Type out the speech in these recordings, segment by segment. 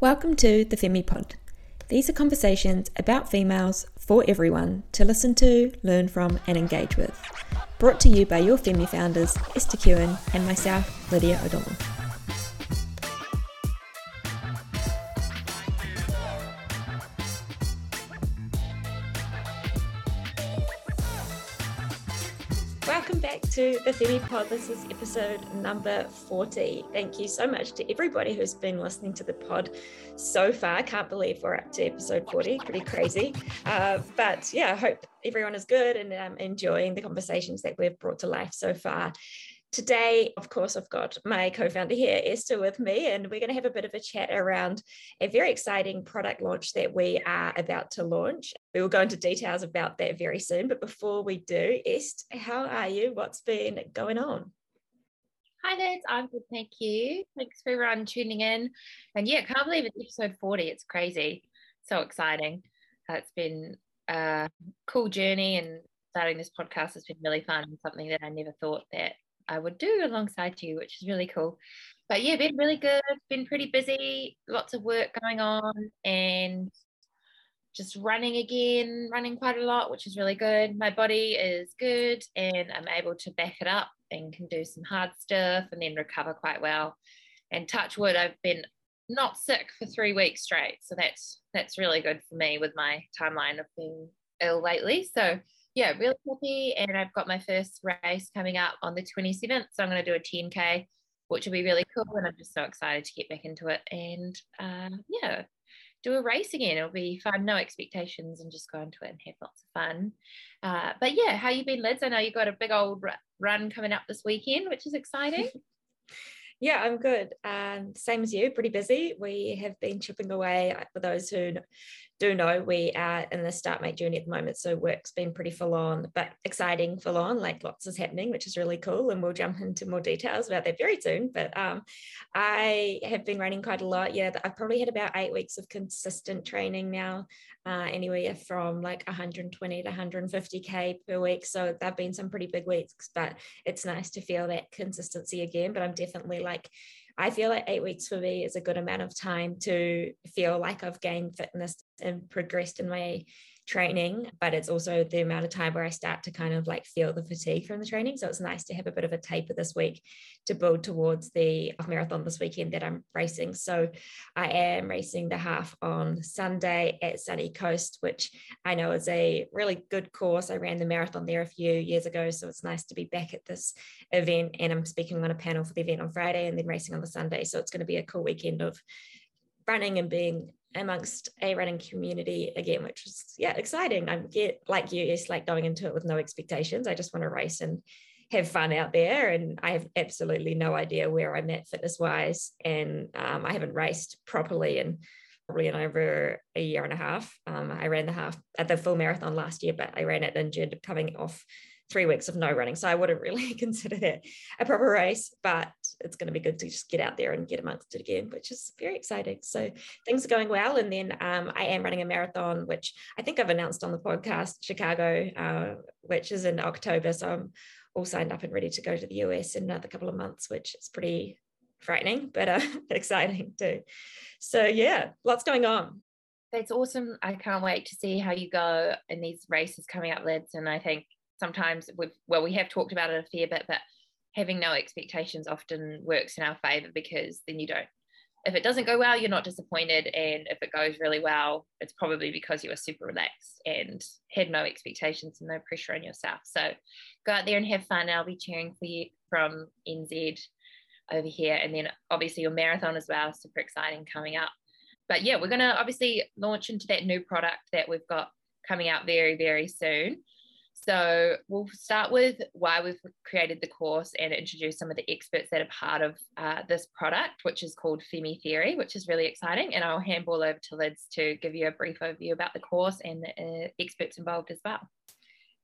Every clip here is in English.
Welcome to the Femi Pod. These are conversations about females for everyone to listen to, learn from, and engage with. Brought to you by your Femi founders, Esther Kewen and myself, Lydia O'Donnell. To the Femi Pod. This is episode number 40. Thank you so much to everybody who's been listening to the pod so far. Can't believe we're up to episode 40. Pretty crazy. Uh, but yeah, I hope everyone is good and um, enjoying the conversations that we've brought to life so far. Today, of course, I've got my co founder here, Esther, with me, and we're going to have a bit of a chat around a very exciting product launch that we are about to launch. We will go into details about that very soon. But before we do, Esther, how are you? What's been going on? Hi, there. I'm good. Thank you. Thanks for everyone tuning in. And yeah, can't believe it's episode 40. It's crazy. So exciting. Uh, it's been a cool journey and starting this podcast has been really fun. And something that I never thought that I would do alongside you, which is really cool. But yeah, been really good, been pretty busy, lots of work going on, and just running again, running quite a lot, which is really good. My body is good, and I'm able to back it up and can do some hard stuff and then recover quite well. And touch wood, I've been not sick for three weeks straight, so that's that's really good for me with my timeline of being ill lately. So yeah, really happy. And I've got my first race coming up on the 27th. So I'm going to do a 10K, which will be really cool. And I'm just so excited to get back into it and uh, yeah, do a race again. It'll be fun, no expectations, and just go into it and have lots of fun. Uh, but yeah, how you been, Liz? I know you got a big old run coming up this weekend, which is exciting. yeah, I'm good. Um, same as you, pretty busy. We have been chipping away. For those who do know we are in the Startmate journey at the moment. So work's been pretty full on, but exciting full on, like lots is happening, which is really cool. And we'll jump into more details about that very soon. But um, I have been running quite a lot. Yeah, I've probably had about eight weeks of consistent training now, uh, anywhere from like 120 to 150K per week. So have been some pretty big weeks, but it's nice to feel that consistency again. But I'm definitely like, I feel like eight weeks for me is a good amount of time to feel like I've gained fitness and progressed in my training, but it's also the amount of time where I start to kind of like feel the fatigue from the training. So it's nice to have a bit of a taper this week to build towards the marathon this weekend that I'm racing. So I am racing the half on Sunday at Sunny Coast, which I know is a really good course. I ran the marathon there a few years ago. So it's nice to be back at this event. And I'm speaking on a panel for the event on Friday and then racing on the Sunday. So it's going to be a cool weekend of running and being amongst a running community again, which is yeah exciting. I'm get like you, it's like going into it with no expectations. I just want to race and have fun out there, and I have absolutely no idea where I'm at fitness wise, and um, I haven't raced properly in probably in over a year and a half. Um, I ran the half at the full marathon last year, but I ran it injured coming off three weeks of no running. So I wouldn't really consider that a proper race, but it's going to be good to just get out there and get amongst it again, which is very exciting. So things are going well. And then um, I am running a marathon, which I think I've announced on the podcast, Chicago, uh, which is in October. So I'm all signed up and ready to go to the US in another couple of months, which is pretty frightening, but uh, exciting too. So yeah, lots going on. That's awesome. I can't wait to see how you go in these races coming up, Lids. And I think sometimes we've well we have talked about it a fair bit but having no expectations often works in our favor because then you don't if it doesn't go well you're not disappointed and if it goes really well it's probably because you were super relaxed and had no expectations and no pressure on yourself. So go out there and have fun. I'll be cheering for you from nz over here. And then obviously your marathon as well super exciting coming up. But yeah we're going to obviously launch into that new product that we've got coming out very very soon so we'll start with why we've created the course and introduce some of the experts that are part of uh, this product, which is called Femi Theory, which is really exciting. And I'll handball over to Liz to give you a brief overview about the course and the uh, experts involved as well.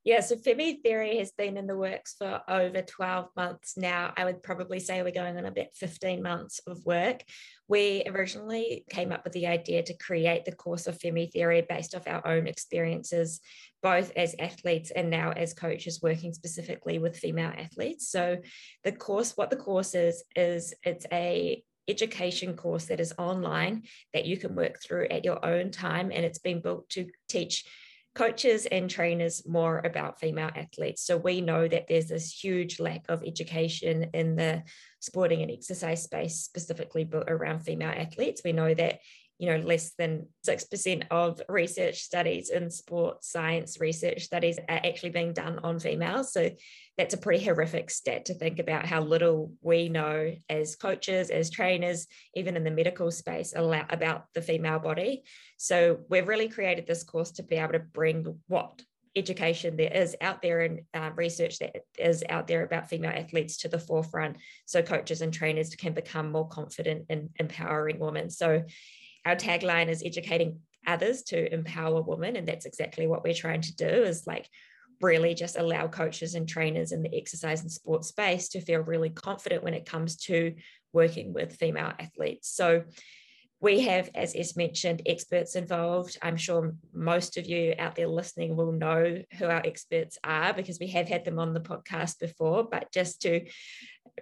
Yeah, so Femi Theory has been in the works for over 12 months now. I would probably say we're going on about 15 months of work. We originally came up with the idea to create the course of Femi Theory based off our own experiences, both as athletes and now as coaches working specifically with female athletes. So the course, what the course is, is it's a education course that is online that you can work through at your own time. And it's been built to teach coaches and trainers more about female athletes. So we know that there's this huge lack of education in the sporting and exercise space, specifically around female athletes. We know that you know less than 6% of research studies in sports science research studies are actually being done on females. So that's a pretty horrific stat to think about how little we know as coaches as trainers even in the medical space about the female body. So we've really created this course to be able to bring what education there is out there and uh, research that is out there about female athletes to the forefront so coaches and trainers can become more confident in empowering women. So our tagline is educating others to empower women and that's exactly what we're trying to do is like really just allow coaches and trainers in the exercise and sports space to feel really confident when it comes to working with female athletes so we have, as Es mentioned, experts involved. I'm sure most of you out there listening will know who our experts are because we have had them on the podcast before. But just to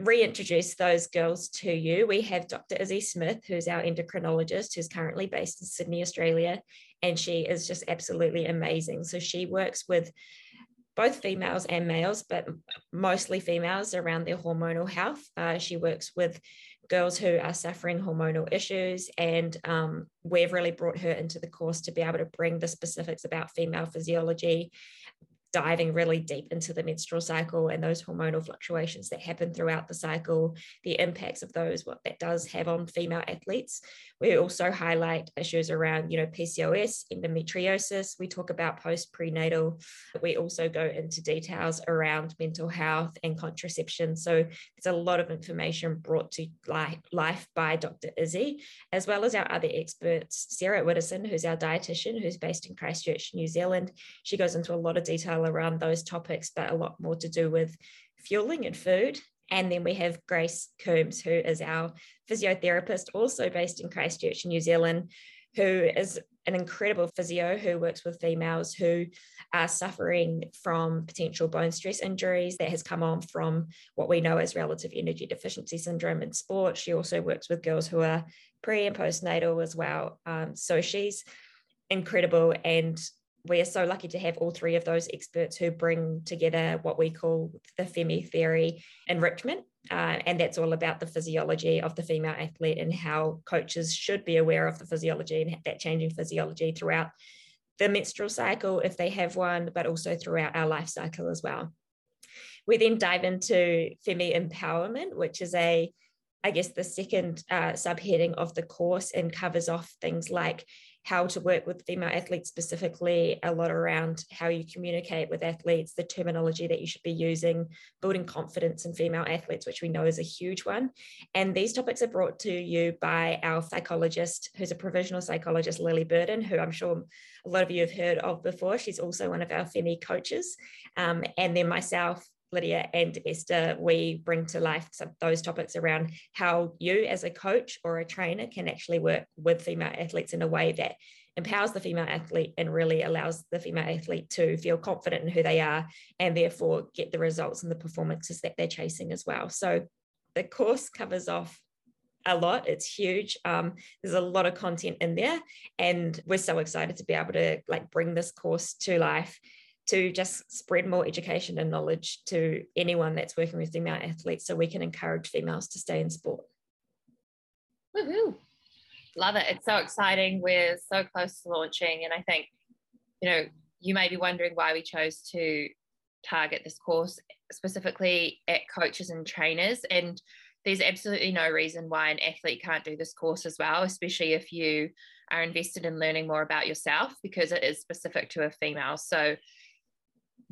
reintroduce those girls to you, we have Dr. Izzy Smith, who's our endocrinologist, who's currently based in Sydney, Australia, and she is just absolutely amazing. So she works with both females and males, but mostly females around their hormonal health. Uh, she works with girls who are suffering hormonal issues. And um, we've really brought her into the course to be able to bring the specifics about female physiology diving really deep into the menstrual cycle and those hormonal fluctuations that happen throughout the cycle, the impacts of those, what that does have on female athletes. We also highlight issues around, you know, PCOS, endometriosis. We talk about post prenatal. We also go into details around mental health and contraception. So there's a lot of information brought to life by Dr. Izzy, as well as our other experts, Sarah Widdowson, who's our dietitian, who's based in Christchurch, New Zealand. She goes into a lot of detail around those topics, but a lot more to do with fueling and food. And then we have Grace Coombs, who is our physiotherapist, also based in Christchurch, New Zealand, who is an incredible physio who works with females who are suffering from potential bone stress injuries that has come on from what we know as relative energy deficiency syndrome in sport. She also works with girls who are pre and postnatal as well. Um, so she's incredible and we are so lucky to have all three of those experts who bring together what we call the Femi theory enrichment. Uh, and that's all about the physiology of the female athlete and how coaches should be aware of the physiology and that changing physiology throughout the menstrual cycle if they have one, but also throughout our life cycle as well. We then dive into Femi empowerment, which is a I guess the second uh, subheading of the course and covers off things like how to work with female athletes specifically, a lot around how you communicate with athletes, the terminology that you should be using, building confidence in female athletes, which we know is a huge one. And these topics are brought to you by our psychologist, who's a provisional psychologist, Lily Burden, who I'm sure a lot of you have heard of before. She's also one of our Femi coaches. Um, and then myself, Lydia and Esther, we bring to life some those topics around how you, as a coach or a trainer, can actually work with female athletes in a way that empowers the female athlete and really allows the female athlete to feel confident in who they are and therefore get the results and the performances that they're chasing as well. So the course covers off a lot. It's huge. Um, there's a lot of content in there, and we're so excited to be able to like bring this course to life to just spread more education and knowledge to anyone that's working with female athletes so we can encourage females to stay in sport. Woohoo! Love it. It's so exciting. We're so close to launching. And I think, you know, you may be wondering why we chose to target this course specifically at coaches and trainers. And there's absolutely no reason why an athlete can't do this course as well, especially if you are invested in learning more about yourself because it is specific to a female. So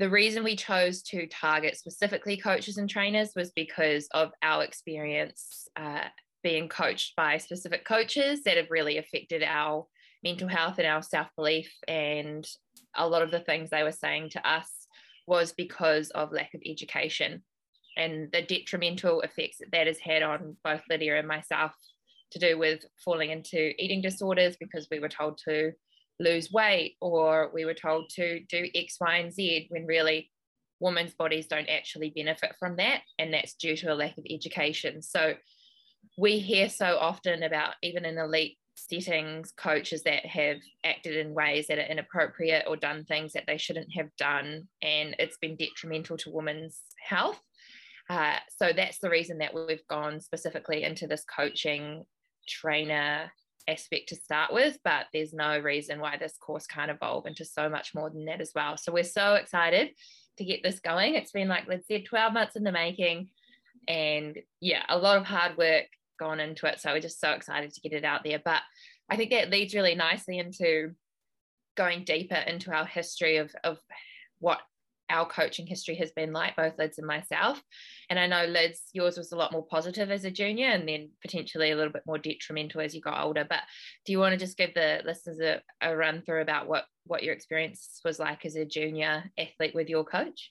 the reason we chose to target specifically coaches and trainers was because of our experience uh, being coached by specific coaches that have really affected our mental health and our self belief. And a lot of the things they were saying to us was because of lack of education and the detrimental effects that that has had on both Lydia and myself to do with falling into eating disorders because we were told to lose weight or we were told to do X, Y, and Z when really women's bodies don't actually benefit from that. And that's due to a lack of education. So we hear so often about even in elite settings coaches that have acted in ways that are inappropriate or done things that they shouldn't have done and it's been detrimental to women's health uh, so that's the reason that we've gone specifically into this coaching trainer aspect to start with but there's no reason why this course can't evolve into so much more than that as well so we're so excited to get this going it's been like let's say 12 months in the making and yeah a lot of hard work gone into it. So we're just so excited to get it out there. But I think that leads really nicely into going deeper into our history of, of what our coaching history has been like, both Lids and myself. And I know Lids, yours was a lot more positive as a junior and then potentially a little bit more detrimental as you got older. But do you want to just give the listeners a, a run through about what, what your experience was like as a junior athlete with your coach?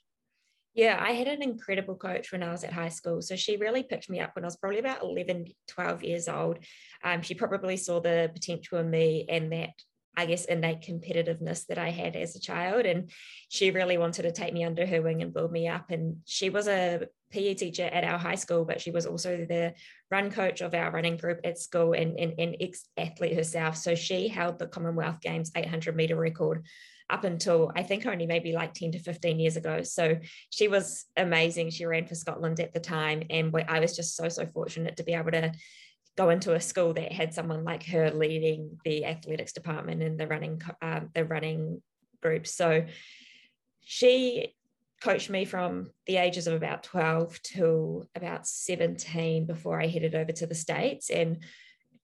Yeah, I had an incredible coach when I was at high school. So she really picked me up when I was probably about 11, 12 years old. Um, she probably saw the potential in me and that, I guess, innate competitiveness that I had as a child. And she really wanted to take me under her wing and build me up. And she was a PE teacher at our high school, but she was also the run coach of our running group at school and an ex athlete herself. So she held the Commonwealth Games 800 meter record up until I think only maybe like 10 to 15 years ago. So she was amazing. She ran for Scotland at the time. And I was just so, so fortunate to be able to go into a school that had someone like her leading the athletics department and the running, um, the running group. So she coached me from the ages of about 12 to about 17 before I headed over to the States. And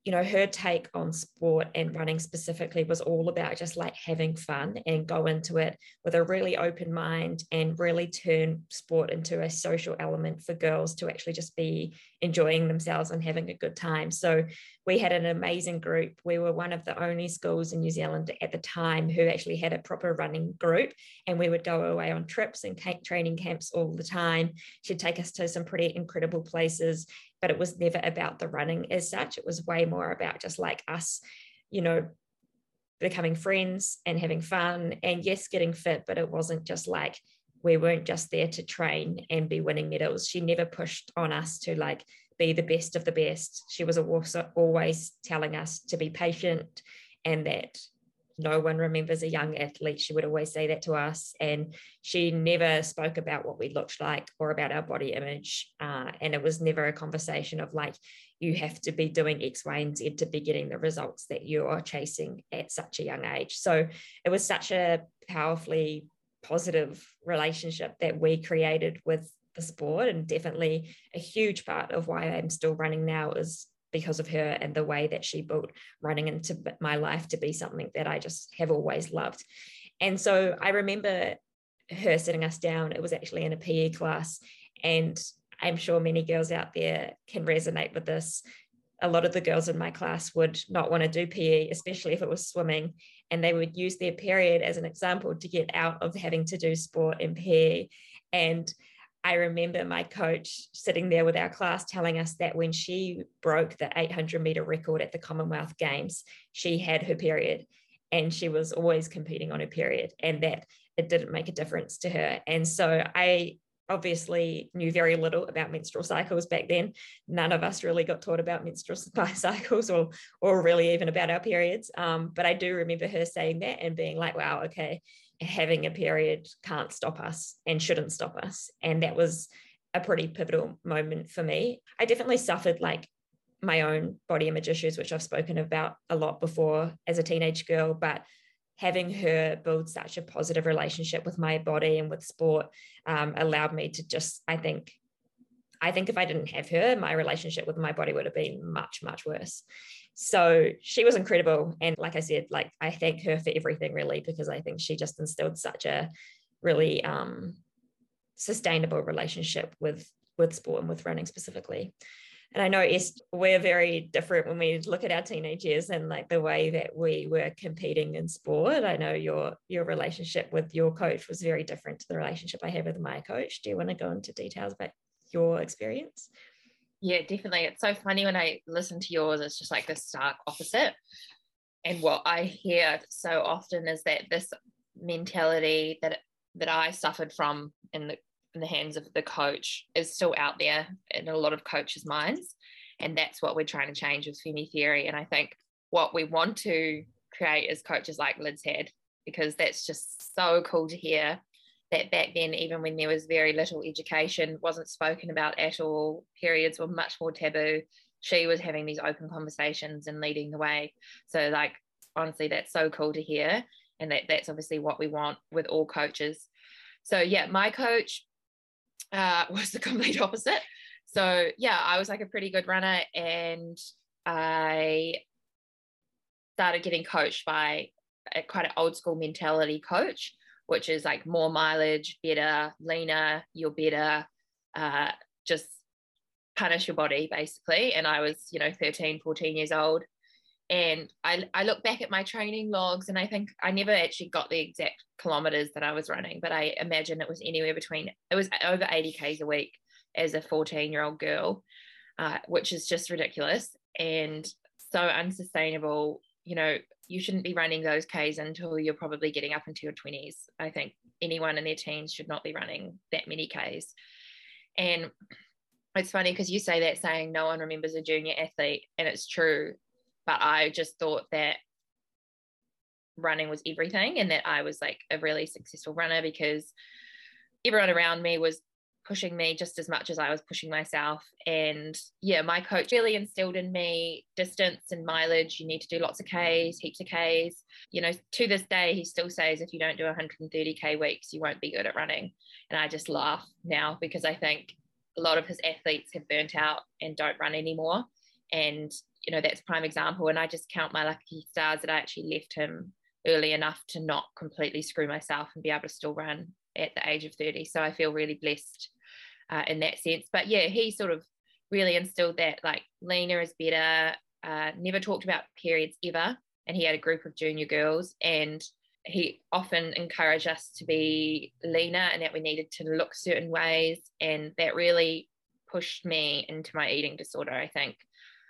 you know, her take on sport and running specifically was all about just like having fun and go into it with a really open mind and really turn sport into a social element for girls to actually just be enjoying themselves and having a good time. So we had an amazing group. We were one of the only schools in New Zealand at the time who actually had a proper running group, and we would go away on trips and training camps all the time. She'd take us to some pretty incredible places but it was never about the running as such. It was way more about just like us, you know, becoming friends and having fun and yes, getting fit, but it wasn't just like we weren't just there to train and be winning medals. She never pushed on us to like be the best of the best. She was always telling us to be patient and that no one remembers a young athlete. She would always say that to us. And she never spoke about what we looked like or about our body image. Uh, and it was never a conversation of like, you have to be doing X, Y, and Z to be getting the results that you are chasing at such a young age. So it was such a powerfully positive relationship that we created with the sport and definitely a huge part of why I'm still running now is because of her and the way that she built running into my life to be something that I just have always loved. And so I remember her sitting us down. It was actually in a PE class. And I'm sure many girls out there can resonate with this. A lot of the girls in my class would not want to do PE, especially if it was swimming. And they would use their period as an example to get out of having to do sport in PE. And I remember my coach sitting there with our class telling us that when she broke the 800 meter record at the Commonwealth Games, she had her period and she was always competing on her period and that it didn't make a difference to her. And so I obviously knew very little about menstrual cycles back then. None of us really got taught about menstrual cycles or, or really even about our periods. Um, but I do remember her saying that and being like, wow, okay, having a period can't stop us and shouldn't stop us. And that was a pretty pivotal moment for me. I definitely suffered like my own body image issues, which I've spoken about a lot before as a teenage girl, but having her build such a positive relationship with my body and with sport um, allowed me to just, I think, I think if I didn't have her, my relationship with my body would have been much, much worse. So she was incredible. And like I said, like I thank her for everything really, because I think she just instilled such a really um, sustainable relationship with with sport and with running specifically. And I know we're very different when we look at our teenage years and like the way that we were competing in sport. I know your your relationship with your coach was very different to the relationship I have with my coach. Do you want to go into details about your experience? Yeah, definitely. It's so funny when I listen to yours, it's just like the stark opposite. And what I hear so often is that this mentality that that I suffered from in the in the hands of the coach is still out there in a lot of coaches' minds. And that's what we're trying to change with Femi Theory. And I think what we want to create is coaches like Liz had, because that's just so cool to hear that back then, even when there was very little education, wasn't spoken about at all, periods were much more taboo. She was having these open conversations and leading the way. So, like, honestly, that's so cool to hear. And that, that's obviously what we want with all coaches. So, yeah, my coach uh, was the complete opposite. So, yeah, I was like a pretty good runner and I started getting coached by a, quite an old school mentality coach, which is like more mileage, better, leaner, you're better, uh, just punish your body basically. And I was, you know, 13, 14 years old. And I, I look back at my training logs and I think I never actually got the exact kilometers that I was running, but I imagine it was anywhere between, it was over 80 Ks a week as a 14 year old girl, uh, which is just ridiculous and so unsustainable. You know, you shouldn't be running those Ks until you're probably getting up into your 20s. I think anyone in their teens should not be running that many Ks. And it's funny because you say that saying no one remembers a junior athlete, and it's true. But I just thought that running was everything and that I was like a really successful runner because everyone around me was pushing me just as much as I was pushing myself. And yeah, my coach really instilled in me distance and mileage. You need to do lots of Ks, heaps of Ks. You know, to this day, he still says if you don't do 130K weeks, you won't be good at running. And I just laugh now because I think a lot of his athletes have burnt out and don't run anymore. And, you know, that's prime example. And I just count my lucky stars that I actually left him early enough to not completely screw myself and be able to still run at the age of 30. So I feel really blessed uh, in that sense. But yeah, he sort of really instilled that like leaner is better, uh, never talked about periods ever. And he had a group of junior girls and he often encouraged us to be leaner and that we needed to look certain ways. And that really pushed me into my eating disorder, I think.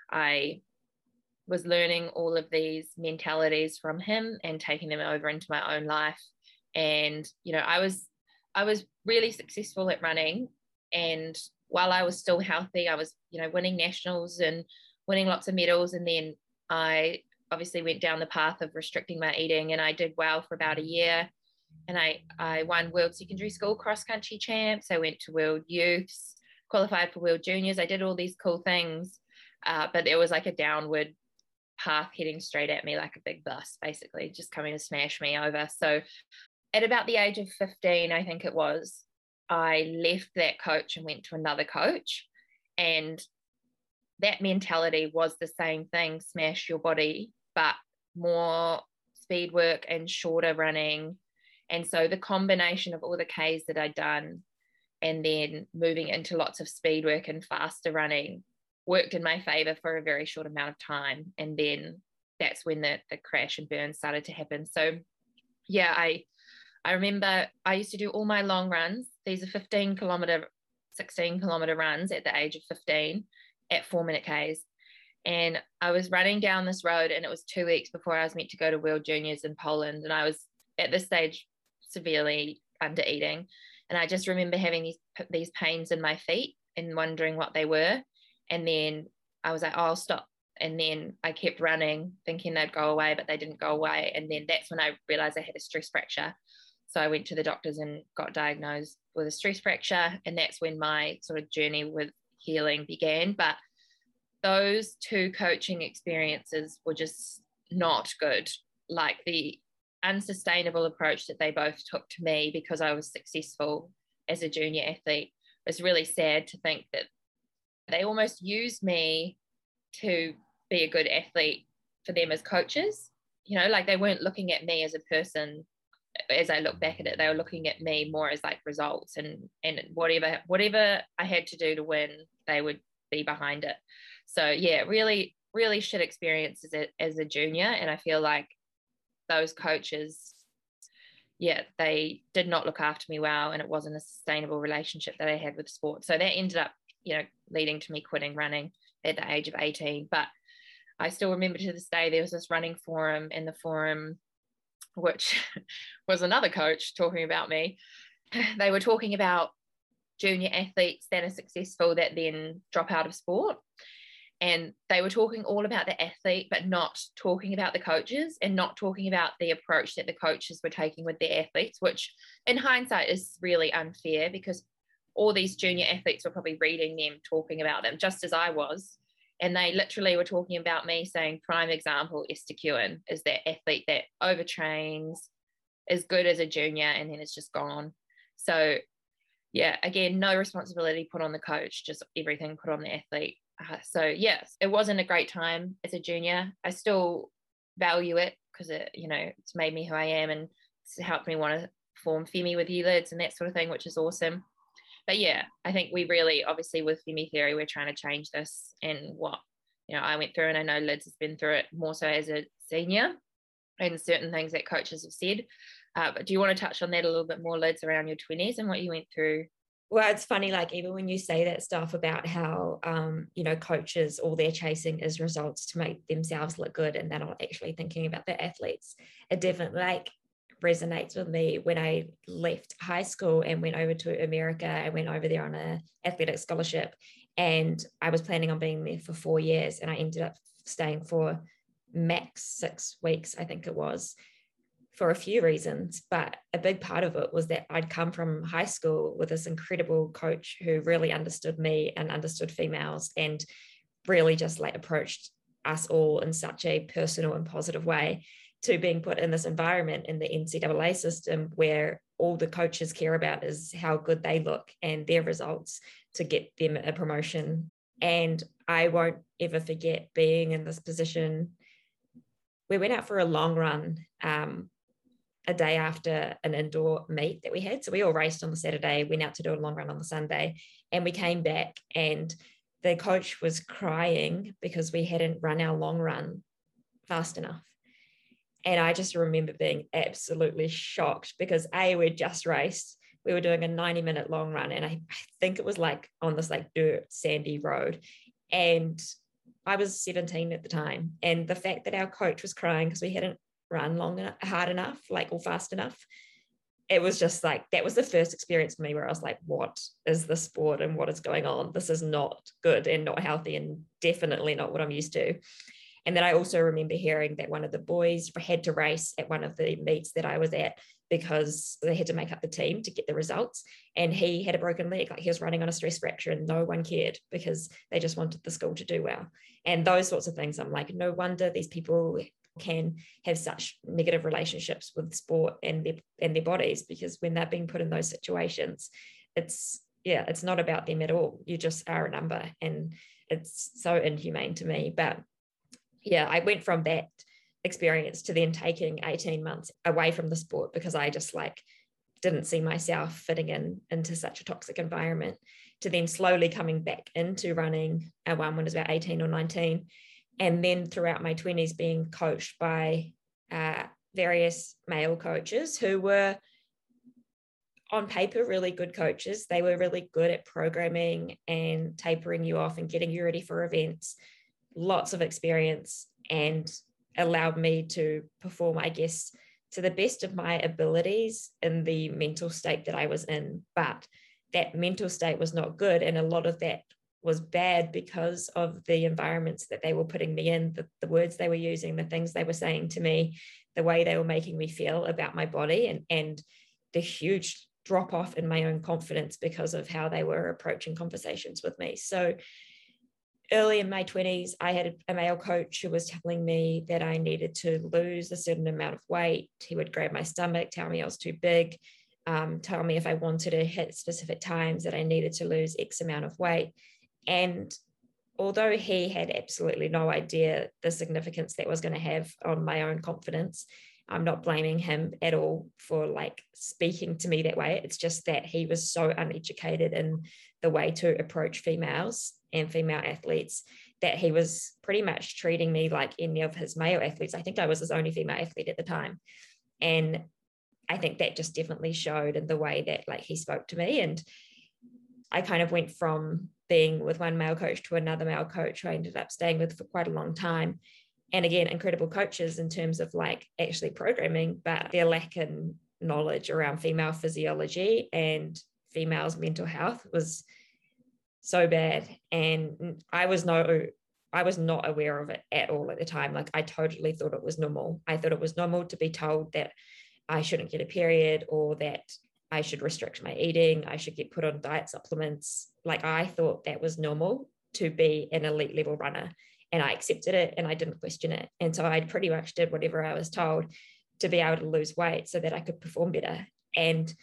I was learning all of these mentalities from him and taking them over into my own life. And, you know, I was I was really successful at running and while I was still healthy, I was, you know, winning nationals and winning lots of medals. And then I obviously went down the path of restricting my eating and I did well for about a year. And I, I won World Secondary School cross country champs. I went to World Youths, qualified for World Juniors. I did all these cool things. Uh, but there was like a downward path heading straight at me like a big bus, basically, just coming to smash me over. So at about the age of 15, I think it was, I left that coach and went to another coach. And that mentality was the same thing smash your body, but more speed work and shorter running. And so the combination of all the Ks that I'd done and then moving into lots of speed work and faster running worked in my favor for a very short amount of time. And then that's when the, the crash and burn started to happen. So yeah, I I remember I used to do all my long runs. These are 15 kilometer, 16 kilometer runs at the age of 15 at four minute Ks. And I was running down this road, and it was two weeks before I was meant to go to World Juniors in Poland. And I was at this stage severely under eating. And I just remember having these, these pains in my feet and wondering what they were. And then I was like, oh, I'll stop. And then I kept running, thinking they'd go away, but they didn't go away. And then that's when I realized I had a stress fracture. So I went to the doctors and got diagnosed with a stress fracture. And that's when my sort of journey with healing began. But those two coaching experiences were just not good. Like the unsustainable approach that they both took to me because I was successful as a junior athlete was really sad to think that they almost used me to be a good athlete for them as coaches. You know, like they weren't looking at me as a person as I look back at it, they were looking at me more as like results and and whatever whatever I had to do to win, they would be behind it. So yeah, really really shit experience as a, as a junior, and I feel like those coaches, yeah, they did not look after me well, and it wasn't a sustainable relationship that I had with sport. So that ended up, you know, leading to me quitting running at the age of eighteen. But I still remember to this day there was this running forum, and the forum which was another coach talking about me, they were talking about junior athletes that are successful that then drop out of sport. and they were talking all about the athlete but not talking about the coaches and not talking about the approach that the coaches were taking with their athletes which in hindsight is really unfair because all these junior athletes were probably reading them talking about them just as i was and they literally were talking about me saying prime example Kewen is that athlete that overtrains is good as a junior and then it's just gone so yeah again no responsibility put on the coach just everything put on the athlete uh, so yes, it wasn't a great time as a junior. I still value it because it, you know, it's made me who I am and it's helped me want to form Femi with you ULIDS and that sort of thing, which is awesome. But yeah, I think we really, obviously, with Femi Theory, we're trying to change this and what you know I went through, and I know Liz has been through it more so as a senior, and certain things that coaches have said. Uh, but do you want to touch on that a little bit more, Liz, around your twenties and what you went through well it's funny like even when you say that stuff about how um you know coaches all they're chasing is results to make themselves look good and they're not actually thinking about their athletes it definitely like resonates with me when i left high school and went over to america. I went over there on a athletic scholarship and i was planning on being there for four years and i ended up staying for max six weeks i think it was for a few reasons, but a big part of it was that I'd come from high school with this incredible coach who really understood me and understood females and really just like approached us all in such a personal and positive way to being put in this environment in the NCAA system where all the coaches care about is how good they look and their results to get them a promotion. And I won't ever forget being in this position. We went out for a long run um, a day after an indoor meet that we had. So we all raced on the Saturday, went out to do a long run on the Sunday, and we came back and the coach was crying because we hadn't run our long run fast enough. And I just remember being absolutely shocked because A, we'd just raced. We were doing a 90 minute long run, and I, I think it was like on this like dirt, sandy road. And I was 17 at the time. And the fact that our coach was crying because we hadn't run long enough, hard enough, like or fast enough. It was just like that was the first experience for me where I was like, what is the sport and what is going on? This is not good and not healthy and definitely not what I'm used to. And then I also remember hearing that one of the boys had to race at one of the meets that I was at because they had to make up the team to get the results. And he had a broken leg, like he was running on a stress fracture, and no one cared because they just wanted the school to do well. And those sorts of things, I'm like, no wonder these people can have such negative relationships with sport and their and their bodies because when they're being put in those situations it's yeah it's not about them at all you just are a number and it's so inhumane to me but yeah i went from that experience to then taking 18 months away from the sport because i just like didn't see myself fitting in into such a toxic environment to then slowly coming back into running at one when I was about 18 or 19 and then throughout my 20s being coached by uh, various male coaches who were on paper really good coaches. They were really good at programming and tapering you off and getting you ready for events lots of experience and allowed me to perform i guess to the best of my abilities in the mental state that i was in but that mental state was not good and a lot of that was bad because of the environments that they were putting me in, the, the words they were using, the things they were saying to me, the way they were making me feel about my body, and, and the huge drop off in my own confidence because of how they were approaching conversations with me. So, early in my 20s, I had a male coach who was telling me that I needed to lose a certain amount of weight. He would grab my stomach, tell me I was too big, um, tell me if I wanted to hit specific times that I needed to lose X amount of weight. And although he had absolutely no idea the significance that was going to have on my own confidence, I'm not blaming him at all for like speaking to me that way. It's just that he was so uneducated in the way to approach females and female athletes that he was pretty much treating me like any of his male athletes. I think I was his only female athlete at the time. And I think that just definitely showed in the way that like he spoke to me. And I kind of went from being with one male coach to another male coach who I ended up staying with for quite a long time. And again, incredible coaches in terms of like actually programming, but their lack in knowledge around female physiology and females' mental health was so bad. And I was no I was not aware of it at all at the time. Like I totally thought it was normal. I thought it was normal to be told that I shouldn't get a period or that I should restrict my eating, I should get put on diet supplements. Like I thought that was normal to be an elite level runner. And I accepted it and I didn't question it. And so I pretty much did whatever I was told to be able to lose weight so that I could perform better. And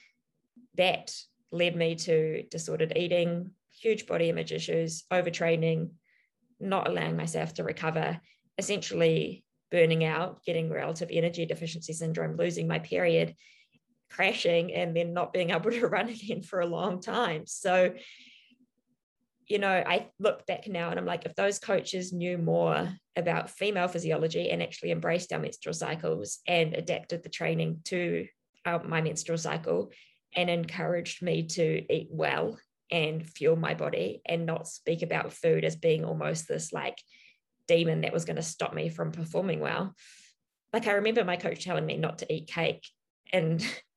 that led me to disordered eating, huge body image issues, overtraining, not allowing myself to recover, essentially burning out, getting relative energy deficiency syndrome, losing my period, crashing, and then not being able to run again for a long time. So, you know, I look back now and I'm like, if those coaches knew more about female physiology and actually embraced our menstrual cycles and adapted the training to our, my menstrual cycle and encouraged me to eat well and fuel my body and not speak about food as being almost this like demon that was going to stop me from performing well. Like I remember my coach telling me not to eat cake and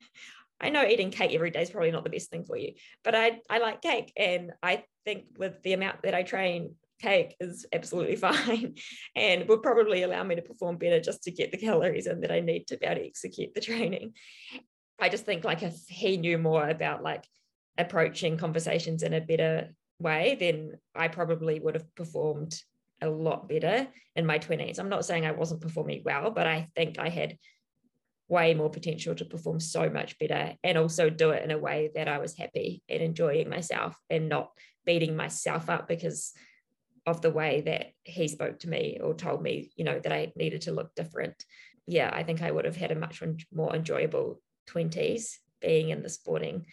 I know eating cake every day is probably not the best thing for you, but I I like cake and I think with the amount that I train cake is absolutely fine and will probably allow me to perform better just to get the calories in that I need to be able to execute the training. I just think like if he knew more about like approaching conversations in a better way, then I probably would have performed a lot better in my 20s. I'm not saying I wasn't performing well, but I think I had way more potential to perform so much better and also do it in a way that I was happy and enjoying myself and not beating myself up because of the way that he spoke to me or told me, you know, that I needed to look different. Yeah, I think I would have had a much more enjoyable 20s being in the sporting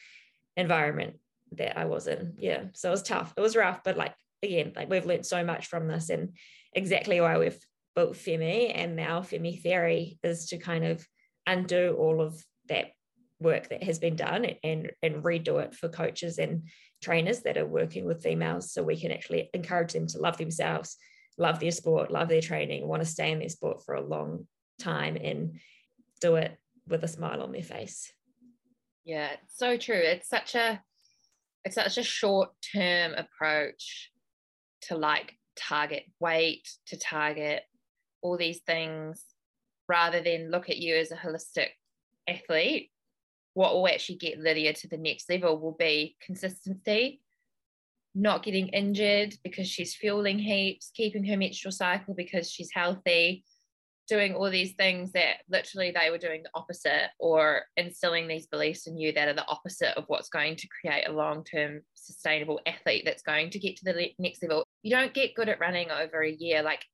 environment that I was in. Yeah. So it was tough. It was rough, but like again, like we've learned so much from this and exactly why we've built Femi and now Femi Theory is to kind of undo all of that work that has been done and and redo it for coaches and trainers that are working with females so we can actually encourage them to love themselves love their sport love their training want to stay in their sport for a long time and do it with a smile on their face yeah, so true. It's such a it's such a short term approach to like target weight, to target all these things, rather than look at you as a holistic athlete. What will actually get Lydia to the next level will be consistency, not getting injured because she's fueling heaps, keeping her menstrual cycle because she's healthy, doing all these things that literally they were doing the opposite or instilling these beliefs in you that are the opposite of what's going to create a long-term sustainable athlete that's going to get to the next level you don't get good at running over a year like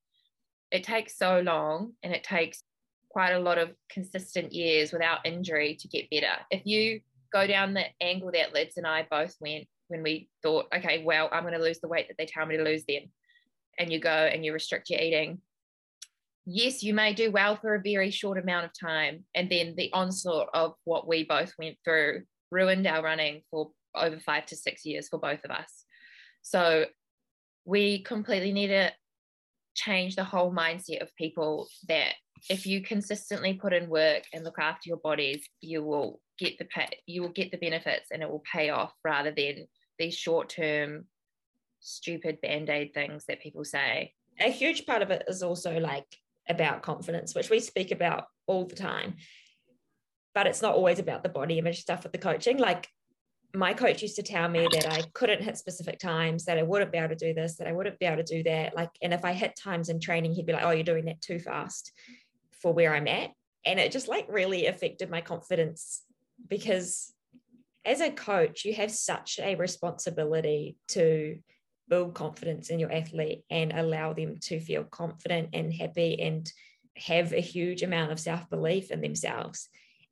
it takes so long and it takes quite a lot of consistent years without injury to get better if you go down the angle that lids and i both went when we thought okay well i'm going to lose the weight that they tell me to lose then and you go and you restrict your eating yes, you may do well for a very short amount of time. And then the onslaught of what we both went through ruined our running for over five to six years for both of us. So we completely need to change the whole mindset of people that if you consistently put in work and look after your bodies, you will get the pay, you will get the benefits and it will pay off rather than these short term stupid band-aid things that people say. A huge part of it is also like about confidence, which we speak about all the time. But it's not always about the body image stuff with the coaching. Like my coach used to tell me that I couldn't hit specific times, that I wouldn't be able to do this, that I wouldn't be able to do that. Like, and if I hit times in training, he'd be like, oh, you're doing that too fast for where I'm at. And it just like really affected my confidence because as a coach, you have such a responsibility to build confidence in your athlete and allow them to feel confident and happy and have a huge amount of self-belief in themselves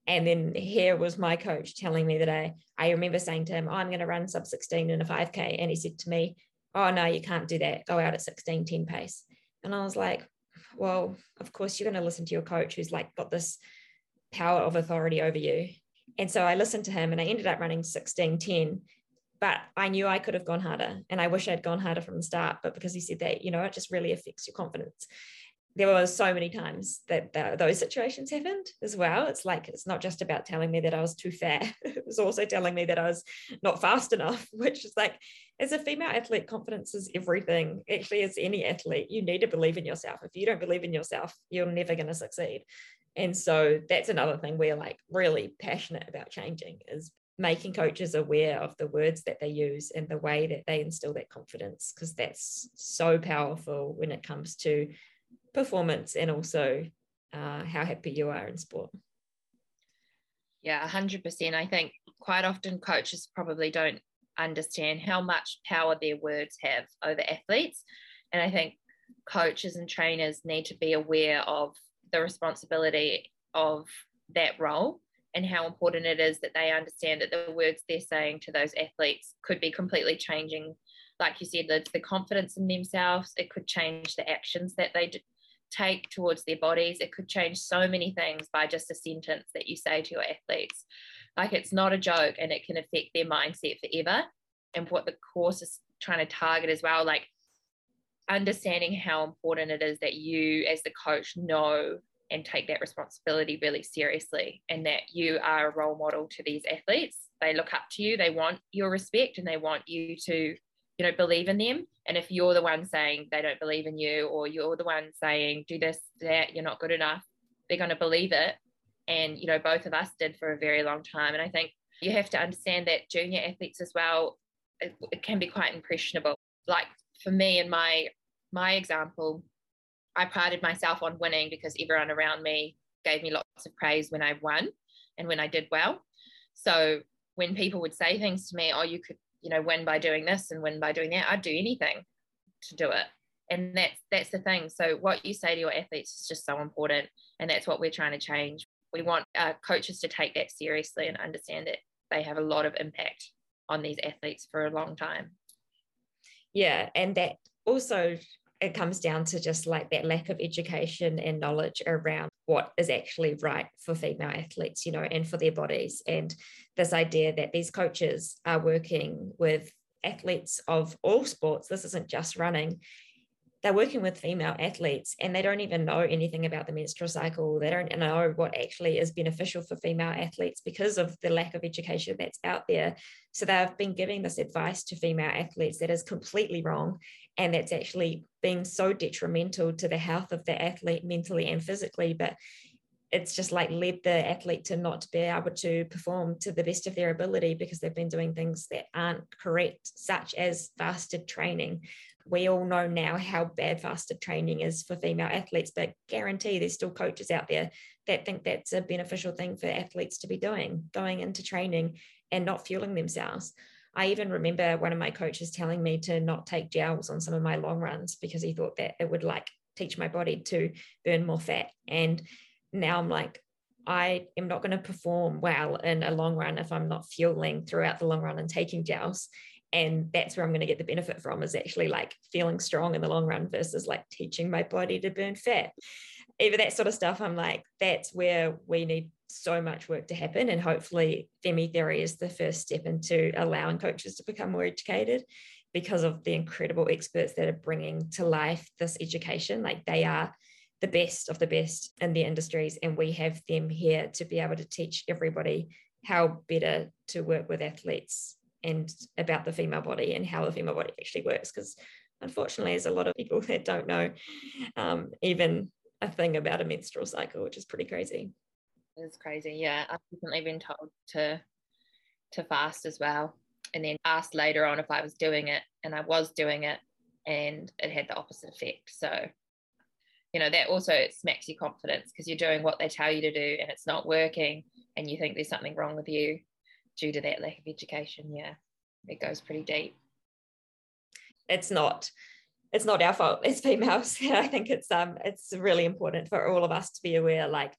and then here was my coach telling me that I, I remember saying to him, oh, I'm going to run sub 16 in a 5K. And he said to me, Oh, no, you can't do that. Go out at 16, 10 pace. And I was like, Well, of course, you're going to listen to your coach who's like got this power of authority over you. And so I listened to him and I ended up running 16, 10 but I knew I could have gone harder and I wish I'd gone harder from the start. But because he said that, you know, it just really affects your confidence. There were so many times that, those situations happened as well. It's like it's not just about telling me that I was too fat. it was also telling me that I was not fast enough, which is like as a female athlete, confidence is everything. Actually, as any athlete, you need to believe in yourself. If you don't believe in yourself, you're never going to succeed. And so that's another thing we're like really passionate about changing is making coaches aware of the words that they use and the way that they instill that confidence because that's so powerful when it comes to performance and also uh, how happy you are in sport. Yeah, 100%. I think quite often coaches probably don't understand how much power their words have over athletes. And I think coaches and trainers need to be aware of the responsibility of that role and how important it is that they understand that the words they're saying to those athletes could be completely changing like you said the, the confidence in themselves it could change the actions that they take towards their bodies. It could change so many things by just a sentence that you say to your athletes. Like it's not a joke and it can affect their mindset forever. And what the course is trying to target as well, like understanding how important it is that you, as the coach, know and take that responsibility really seriously and that you are a role model to these athletes. They look up to you, they want your respect, and they want you to you know believe in them. And if you're the one saying they don't believe in you or you're the one saying do this that you're not good enough they're going to believe it. And you know both of us did for a very long time. And i think you have to understand that junior athletes as well it, it can be quite impressionable. Like for me in my my example i prided myself on winning because everyone around me gave me lots of praise when i won and when i did well. So when people would say things to me oh you could you know win by doing this and win by doing that. I'd do anything to do it. And that's that's the thing. So what you say to your athletes is just so important and that's what we're trying to change. We want our coaches to take that seriously and understand that they have a lot of impact on these athletes for a long time. Yeah and that also it comes down to just like that lack of education and knowledge around what is actually right for female athletes, you know, and for their bodies. And this idea that these coaches are working with athletes of all sports, this isn't just running, they're working with female athletes and they don't even know anything about the menstrual cycle. They don't know what actually is beneficial for female athletes because of the lack of education that's out there. So they've been giving this advice to female athletes that is completely wrong. And that's actually being so detrimental to the health of the athlete mentally and physically. But it's just like led the athlete to not be able to perform to the best of their ability because they've been doing things that aren't correct, such as fasted training. We all know now how bad fasted training is for female athletes, but guarantee there's still coaches out there that think that's a beneficial thing for athletes to be doing, going into training and not fueling themselves. I even remember one of my coaches telling me to not take gels on some of my long runs because he thought that it would like teach my body to burn more fat. And now I'm like, I am not going to perform well in a long run if I'm not fueling throughout the long run and taking gels. And that's where I'm going to get the benefit from is actually like feeling strong in the long run versus like teaching my body to burn fat. Even that sort of stuff, I'm like, that's where we need so much work to happen. And hopefully, Femi Theory is the first step into allowing coaches to become more educated because of the incredible experts that are bringing to life this education. Like they are the best of the best in the industries, and we have them here to be able to teach everybody how better to work with athletes and about the female body and how the female body actually works. Because unfortunately, there's a lot of people that don't know um, even a thing about a menstrual cycle, which is pretty crazy. It's crazy. Yeah, I've recently been told to to fast as well, and then asked later on if I was doing it, and I was doing it, and it had the opposite effect. So you know that also smacks your confidence because you're doing what they tell you to do and it's not working and you think there's something wrong with you due to that lack of education yeah it goes pretty deep it's not it's not our fault as females i think it's um it's really important for all of us to be aware like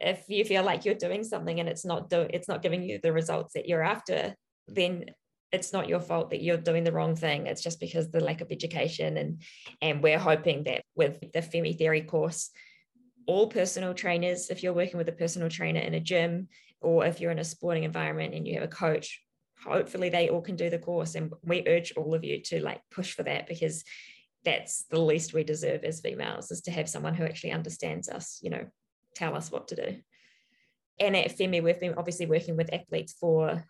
if you feel like you're doing something and it's not do it's not giving you the results that you're after then it's not your fault that you're doing the wrong thing. It's just because the lack of education. And, and we're hoping that with the Femi Theory course, all personal trainers, if you're working with a personal trainer in a gym, or if you're in a sporting environment and you have a coach, hopefully they all can do the course. And we urge all of you to like push for that because that's the least we deserve as females is to have someone who actually understands us, you know, tell us what to do. And at FEMI, we've been obviously working with athletes for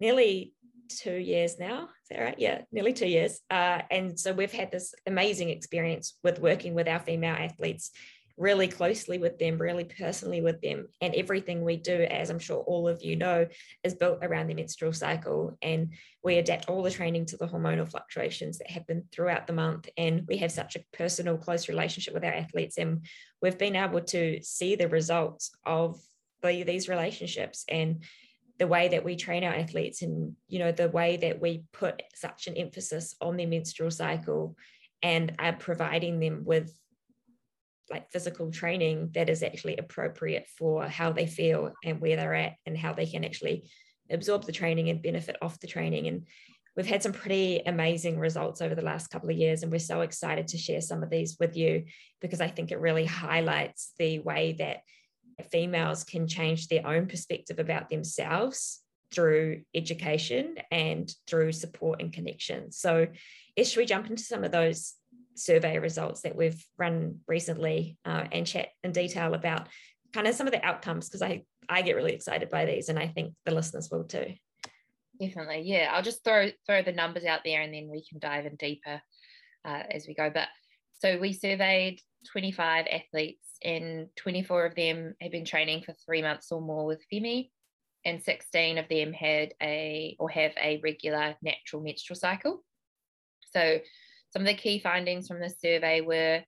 nearly two years now. Is that right? Yeah, nearly two years. Uh, and so we've had this amazing experience with working with our female athletes really closely with them, really personally with them. And everything we do, as I'm sure all of you know, is built around the menstrual cycle. And we adapt all the training to the hormonal fluctuations that happen throughout the month. And we have such a personal, close relationship with our athletes. And we've been able to see the results of the, these relationships and the way that we train our athletes and you know the way that we put such an emphasis on their menstrual cycle and are providing them with like physical training that is actually appropriate for how they feel and where they're at and how they can actually absorb the training and benefit off the training. And we've had some pretty amazing results over the last couple of years and we're so excited to share some of these with you because i think it really highlights the way that females can change their own perspective about themselves through education and through support and connection. So should we jump into some of those survey results that we've run recently uh, and chat in detail about kind of some of the outcomes because I, I get really excited by these and I think the listeners will too. Definitely. Yeah. I'll just throw throw the numbers out there and then we can dive in deeper uh, as we go. But so we surveyed 25 athletes and 24 of them had been training for three months or more with FEMI and 16 of them had a or have a regular natural menstrual cycle. So some of the key findings from the survey were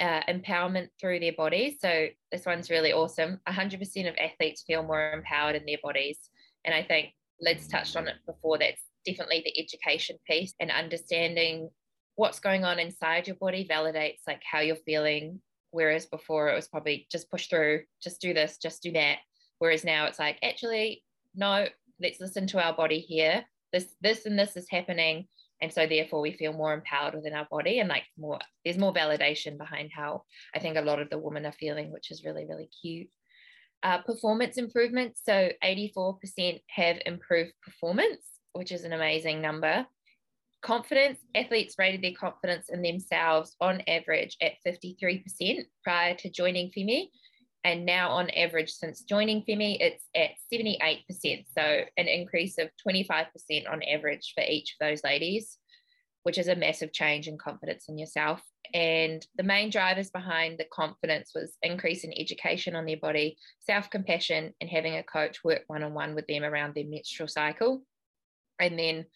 uh, empowerment through their bodies. So this one's really awesome. 100% of athletes feel more empowered in their bodies. And I think Liz touched on it before. That's definitely the education piece and understanding what's going on inside your body validates like how you're feeling. Whereas before it was probably just push through, just do this, just do that. Whereas now it's like, actually, no, let's listen to our body here. This, this, and this is happening and so therefore we feel more empowered within our body and like more there's more validation behind how i think a lot of the women are feeling which is really really cute. Uh, performance improvements. So 84% have improved performance which is an amazing number. Confidence athletes rated their confidence in themselves on average at 53% prior to joining FEMI and now on average since joining FEMI it's at 78% so an increase of 25% on average for each of those ladies which is a massive change in confidence in yourself. And the main drivers behind the confidence was increase in education on their body self-compassion and having a coach work one-on-one with them around their menstrual cycle. And then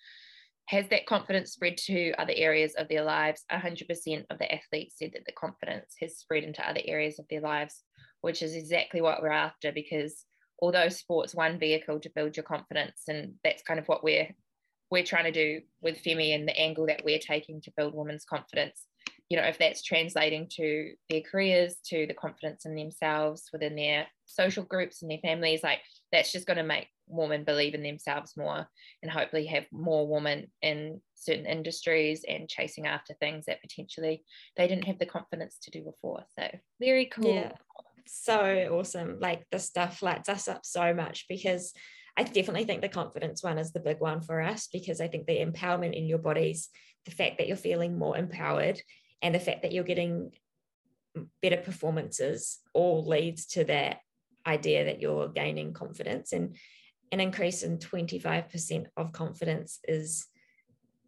has that confidence spread to other areas of their lives? 100% of the athletes said that the confidence has spread into other areas of their lives which is exactly what we're after because although sport's one vehicle to build your confidence and that's kind of what we're we're trying to do with Femi and the angle that we're taking to build women's confidence you know if that's translating to their careers to the confidence in themselves within their social groups and their families like that's just going to make women believe in themselves more and hopefully have more women in certain industries and chasing after things that potentially they didn't have the confidence to do before. So very cool. Yeah so awesome. Like the stuff lights us up so much because I definitely think the confidence one is the big one for us because I think the empowerment in your bodies, the fact that you're feeling more empowered, and the fact that you're getting better performances all leads to that idea that you're gaining confidence and an increase in 25% of confidence is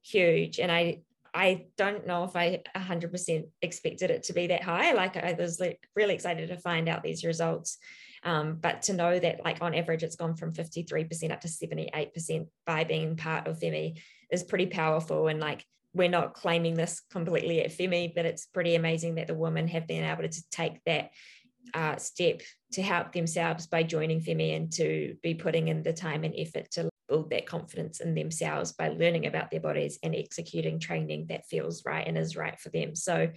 huge and i I don't know if I 100% expected it to be that high. Like I was really excited to find out these results. Um, but to know that like on average it's gone from 53% up to 78% by being part of FEMI is pretty powerful. And like we're not claiming this completely at FEMI, but it's pretty amazing that the women have been able to take that uh, step to help themselves by joining FEMI and to be putting in the time and effort to build that confidence in themselves by learning about their bodies and executing training that feels right and is right for them. So,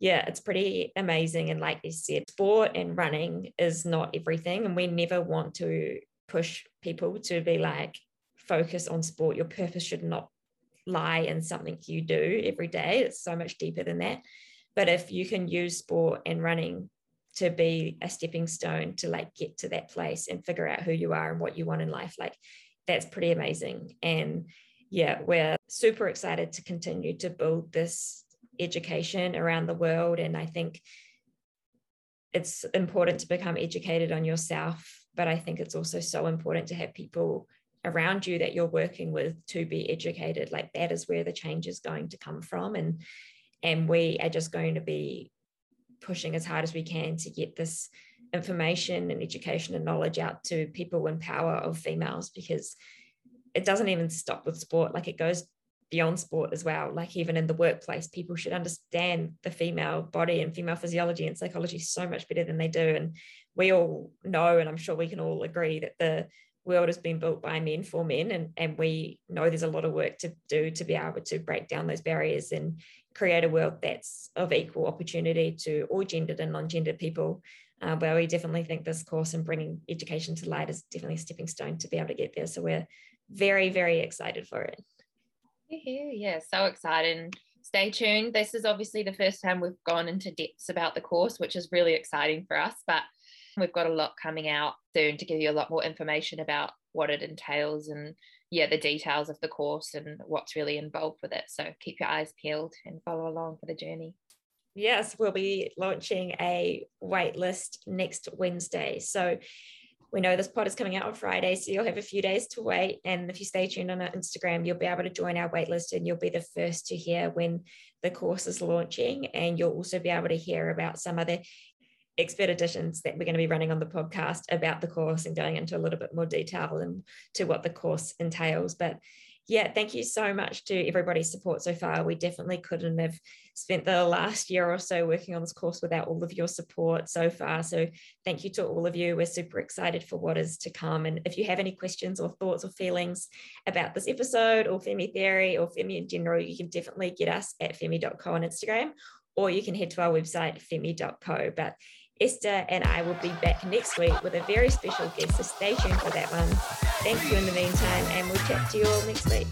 yeah, it's pretty amazing. And like you said, sport and running is not everything. And we never want to push people to be like, focus on sport. Your purpose should not lie in something you do every day. It's so much deeper than that. But if you can use sport and running to be a stepping stone to like get to that place and figure out who you are and what you want in life, like that's pretty amazing. And yeah, we're super excited to continue to build this education around the world. And I think it's important to become educated on yourself, but I think it's also so important to have people around you that you're working with to be educated. Like that is where the change is going to come from. And and we are just going to be pushing as hard as we can to get this information and education and knowledge out to people in power of females because it doesn't even stop with sport like it goes beyond sport as well. Like even in the workplace people should understand the female body and female physiology and psychology so much better than they do. And we all know and i'm sure we can all agree that the world has been built by men for men and, and we know there's a lot of work to do to be able to break down those barriers and create a world that's of equal opportunity to all gendered and non-gendered people uh, where we definitely think this course and bringing education to light is definitely a stepping stone to be able to get there. So we're very very excited for it. Yeah so excited. Stay tuned. This is obviously the first time we've gone into depths about the course which is really exciting for us but we've got a lot coming out soon to give you a lot more information about what it entails and yeah the details of the course and what's really involved with it. So keep your eyes peeled and follow along for the journey yes we'll be launching a waitlist next wednesday so we know this pod is coming out on Friday, so you'll have a few days to wait. And if you stay tuned on our Instagram, you'll be able to join our waitlist and you'll be the first to hear when the course is launching. And you'll also be able to hear about some other expert editions that we're going to be running on the podcast about the course and going into a little bit more detail and to what the course entails. But yeah, thank you so much to everybody's support so far. We definitely couldn't have spent the last year or so working on this course without all of your support so far. So thank you to all of you. We're super excited for what is to come. And if you have any questions or thoughts or feelings about this episode or Femi Theory or Femi in general, you can definitely get us at femi.co on Instagram or you can head to our website, femi.co. But Esther and I will be back next week with a very special guest, so stay tuned for that one. Thank you in the meantime, and we'll chat to you all next week.